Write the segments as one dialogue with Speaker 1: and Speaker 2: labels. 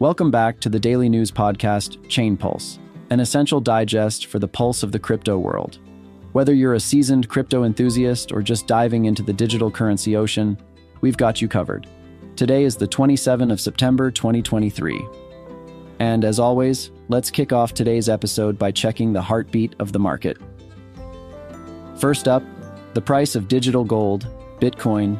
Speaker 1: Welcome back to the daily news podcast, Chain Pulse, an essential digest for the pulse of the crypto world. Whether you're a seasoned crypto enthusiast or just diving into the digital currency ocean, we've got you covered. Today is the 27th of September 2023. And as always, let's kick off today's episode by checking the heartbeat of the market. First up, the price of digital gold, Bitcoin,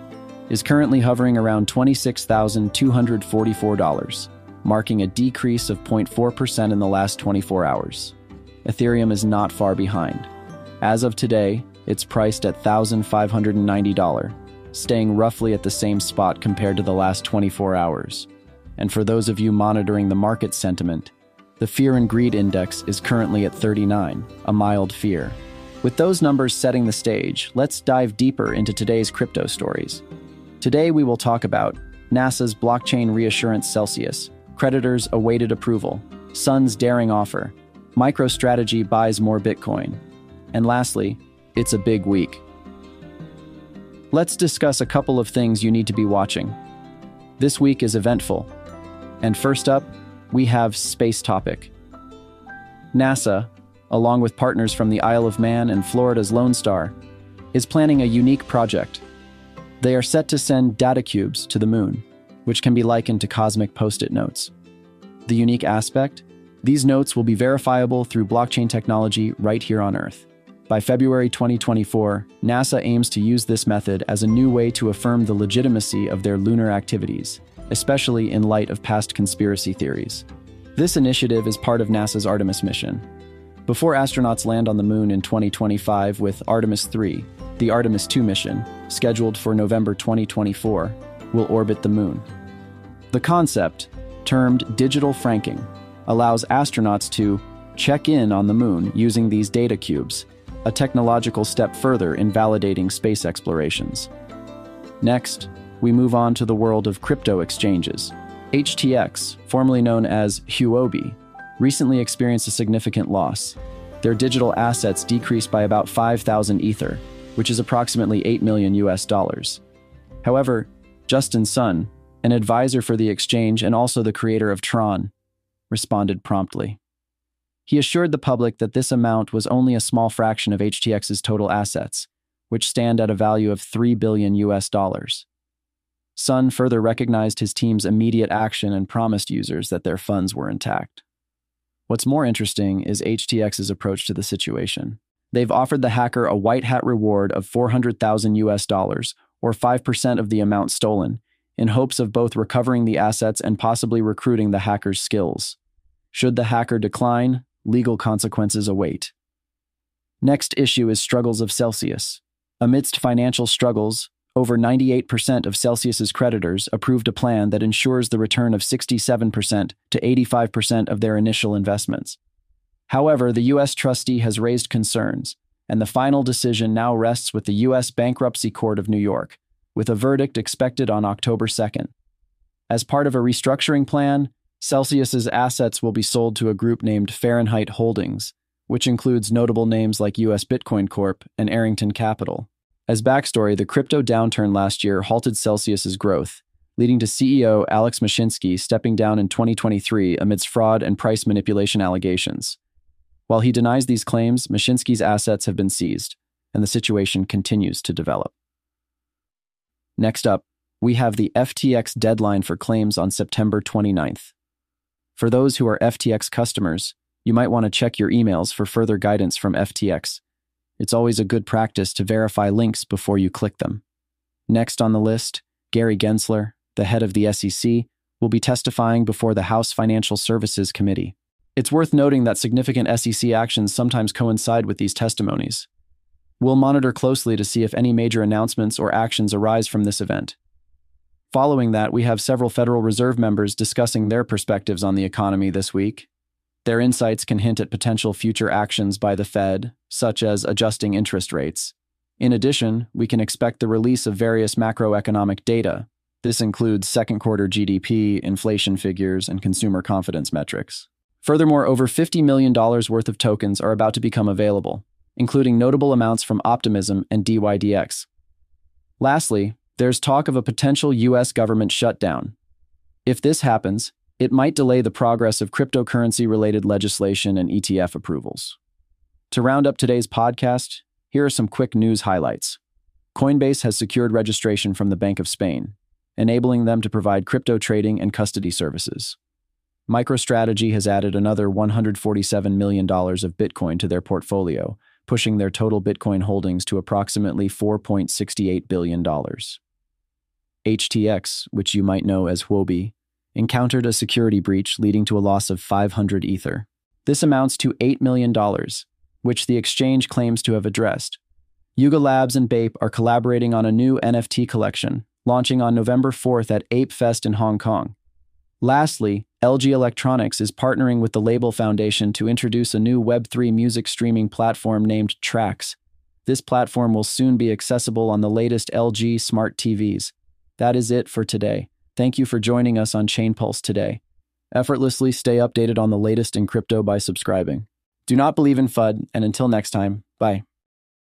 Speaker 1: is currently hovering around $26,244, marking a decrease of 0.4% in the last 24 hours. Ethereum is not far behind. As of today, it's priced at $1,590, staying roughly at the same spot compared to the last 24 hours. And for those of you monitoring the market sentiment, the Fear and Greed Index is currently at 39, a mild fear. With those numbers setting the stage, let's dive deeper into today's crypto stories. Today we will talk about NASA's blockchain reassurance Celsius, creditors awaited approval, Sun's daring offer, MicroStrategy buys more Bitcoin, and lastly, it's a big week. Let's discuss a couple of things you need to be watching. This week is eventful. And first up, we have Space Topic. NASA, along with partners from the Isle of Man and Florida's Lone Star, is planning a unique project. They are set to send data cubes to the moon, which can be likened to cosmic post it notes. The unique aspect? These notes will be verifiable through blockchain technology right here on Earth. By February 2024, NASA aims to use this method as a new way to affirm the legitimacy of their lunar activities, especially in light of past conspiracy theories. This initiative is part of NASA's Artemis mission, before astronauts land on the moon in 2025 with Artemis 3, the Artemis 2 mission, scheduled for November 2024, will orbit the moon. The concept, termed digital franking, allows astronauts to check in on the moon using these data cubes, a technological step further in validating space explorations. Next, we move on to the world of crypto exchanges. HTX, formerly known as Huobi, recently experienced a significant loss. Their digital assets decreased by about 5,000 Ether, which is approximately 8 million US dollars. However, Justin Sun, an advisor for the exchange and also the creator of Tron, responded promptly. He assured the public that this amount was only a small fraction of HTX's total assets, which stand at a value of 3 billion US dollars. Sun further recognized his team's immediate action and promised users that their funds were intact. What's more interesting is HTX's approach to the situation. They've offered the hacker a white hat reward of 400,000 US dollars, or 5% of the amount stolen, in hopes of both recovering the assets and possibly recruiting the hacker's skills. Should the hacker decline, legal consequences await. Next issue is struggles of Celsius. Amidst financial struggles, over 98% of Celsius's creditors approved a plan that ensures the return of 67% to 85% of their initial investments. However, the U.S. trustee has raised concerns, and the final decision now rests with the U.S. Bankruptcy Court of New York, with a verdict expected on October 2nd. As part of a restructuring plan, Celsius's assets will be sold to a group named Fahrenheit Holdings, which includes notable names like US Bitcoin Corp and Arrington Capital. As backstory, the crypto downturn last year halted Celsius's growth, leading to CEO Alex Mashinsky stepping down in 2023 amidst fraud and price manipulation allegations. While he denies these claims, Mashinsky's assets have been seized, and the situation continues to develop. Next up, we have the FTX deadline for claims on September 29th. For those who are FTX customers, you might want to check your emails for further guidance from FTX it's always a good practice to verify links before you click them. Next on the list, Gary Gensler, the head of the SEC, will be testifying before the House Financial Services Committee. It's worth noting that significant SEC actions sometimes coincide with these testimonies. We'll monitor closely to see if any major announcements or actions arise from this event. Following that, we have several Federal Reserve members discussing their perspectives on the economy this week, their insights can hint at potential future actions by the Fed, such as adjusting interest rates. In addition, we can expect the release of various macroeconomic data. This includes second quarter GDP, inflation figures, and consumer confidence metrics. Furthermore, over $50 million worth of tokens are about to become available, including notable amounts from Optimism and DYDX. Lastly, there's talk of a potential U.S. government shutdown. If this happens, it might delay the progress of cryptocurrency related legislation and ETF approvals. To round up today's podcast, here are some quick news highlights. Coinbase has secured registration from the Bank of Spain, enabling them to provide crypto trading and custody services. MicroStrategy has added another $147 million of Bitcoin to their portfolio, pushing their total Bitcoin holdings to approximately $4.68 billion. HTX, which you might know as Huobi, encountered a security breach leading to a loss of 500 Ether. This amounts to $8 million, which the exchange claims to have addressed. Yuga Labs and Bape are collaborating on a new NFT collection, launching on November 4th at Ape Fest in Hong Kong. Lastly, LG Electronics is partnering with the Label Foundation to introduce a new Web3 music streaming platform named Trax. This platform will soon be accessible on the latest LG smart TVs. That is it for today. Thank you for joining us on Chain Pulse today. Effortlessly stay updated on the latest in crypto by subscribing. Do not believe in FUD, and until next time, bye.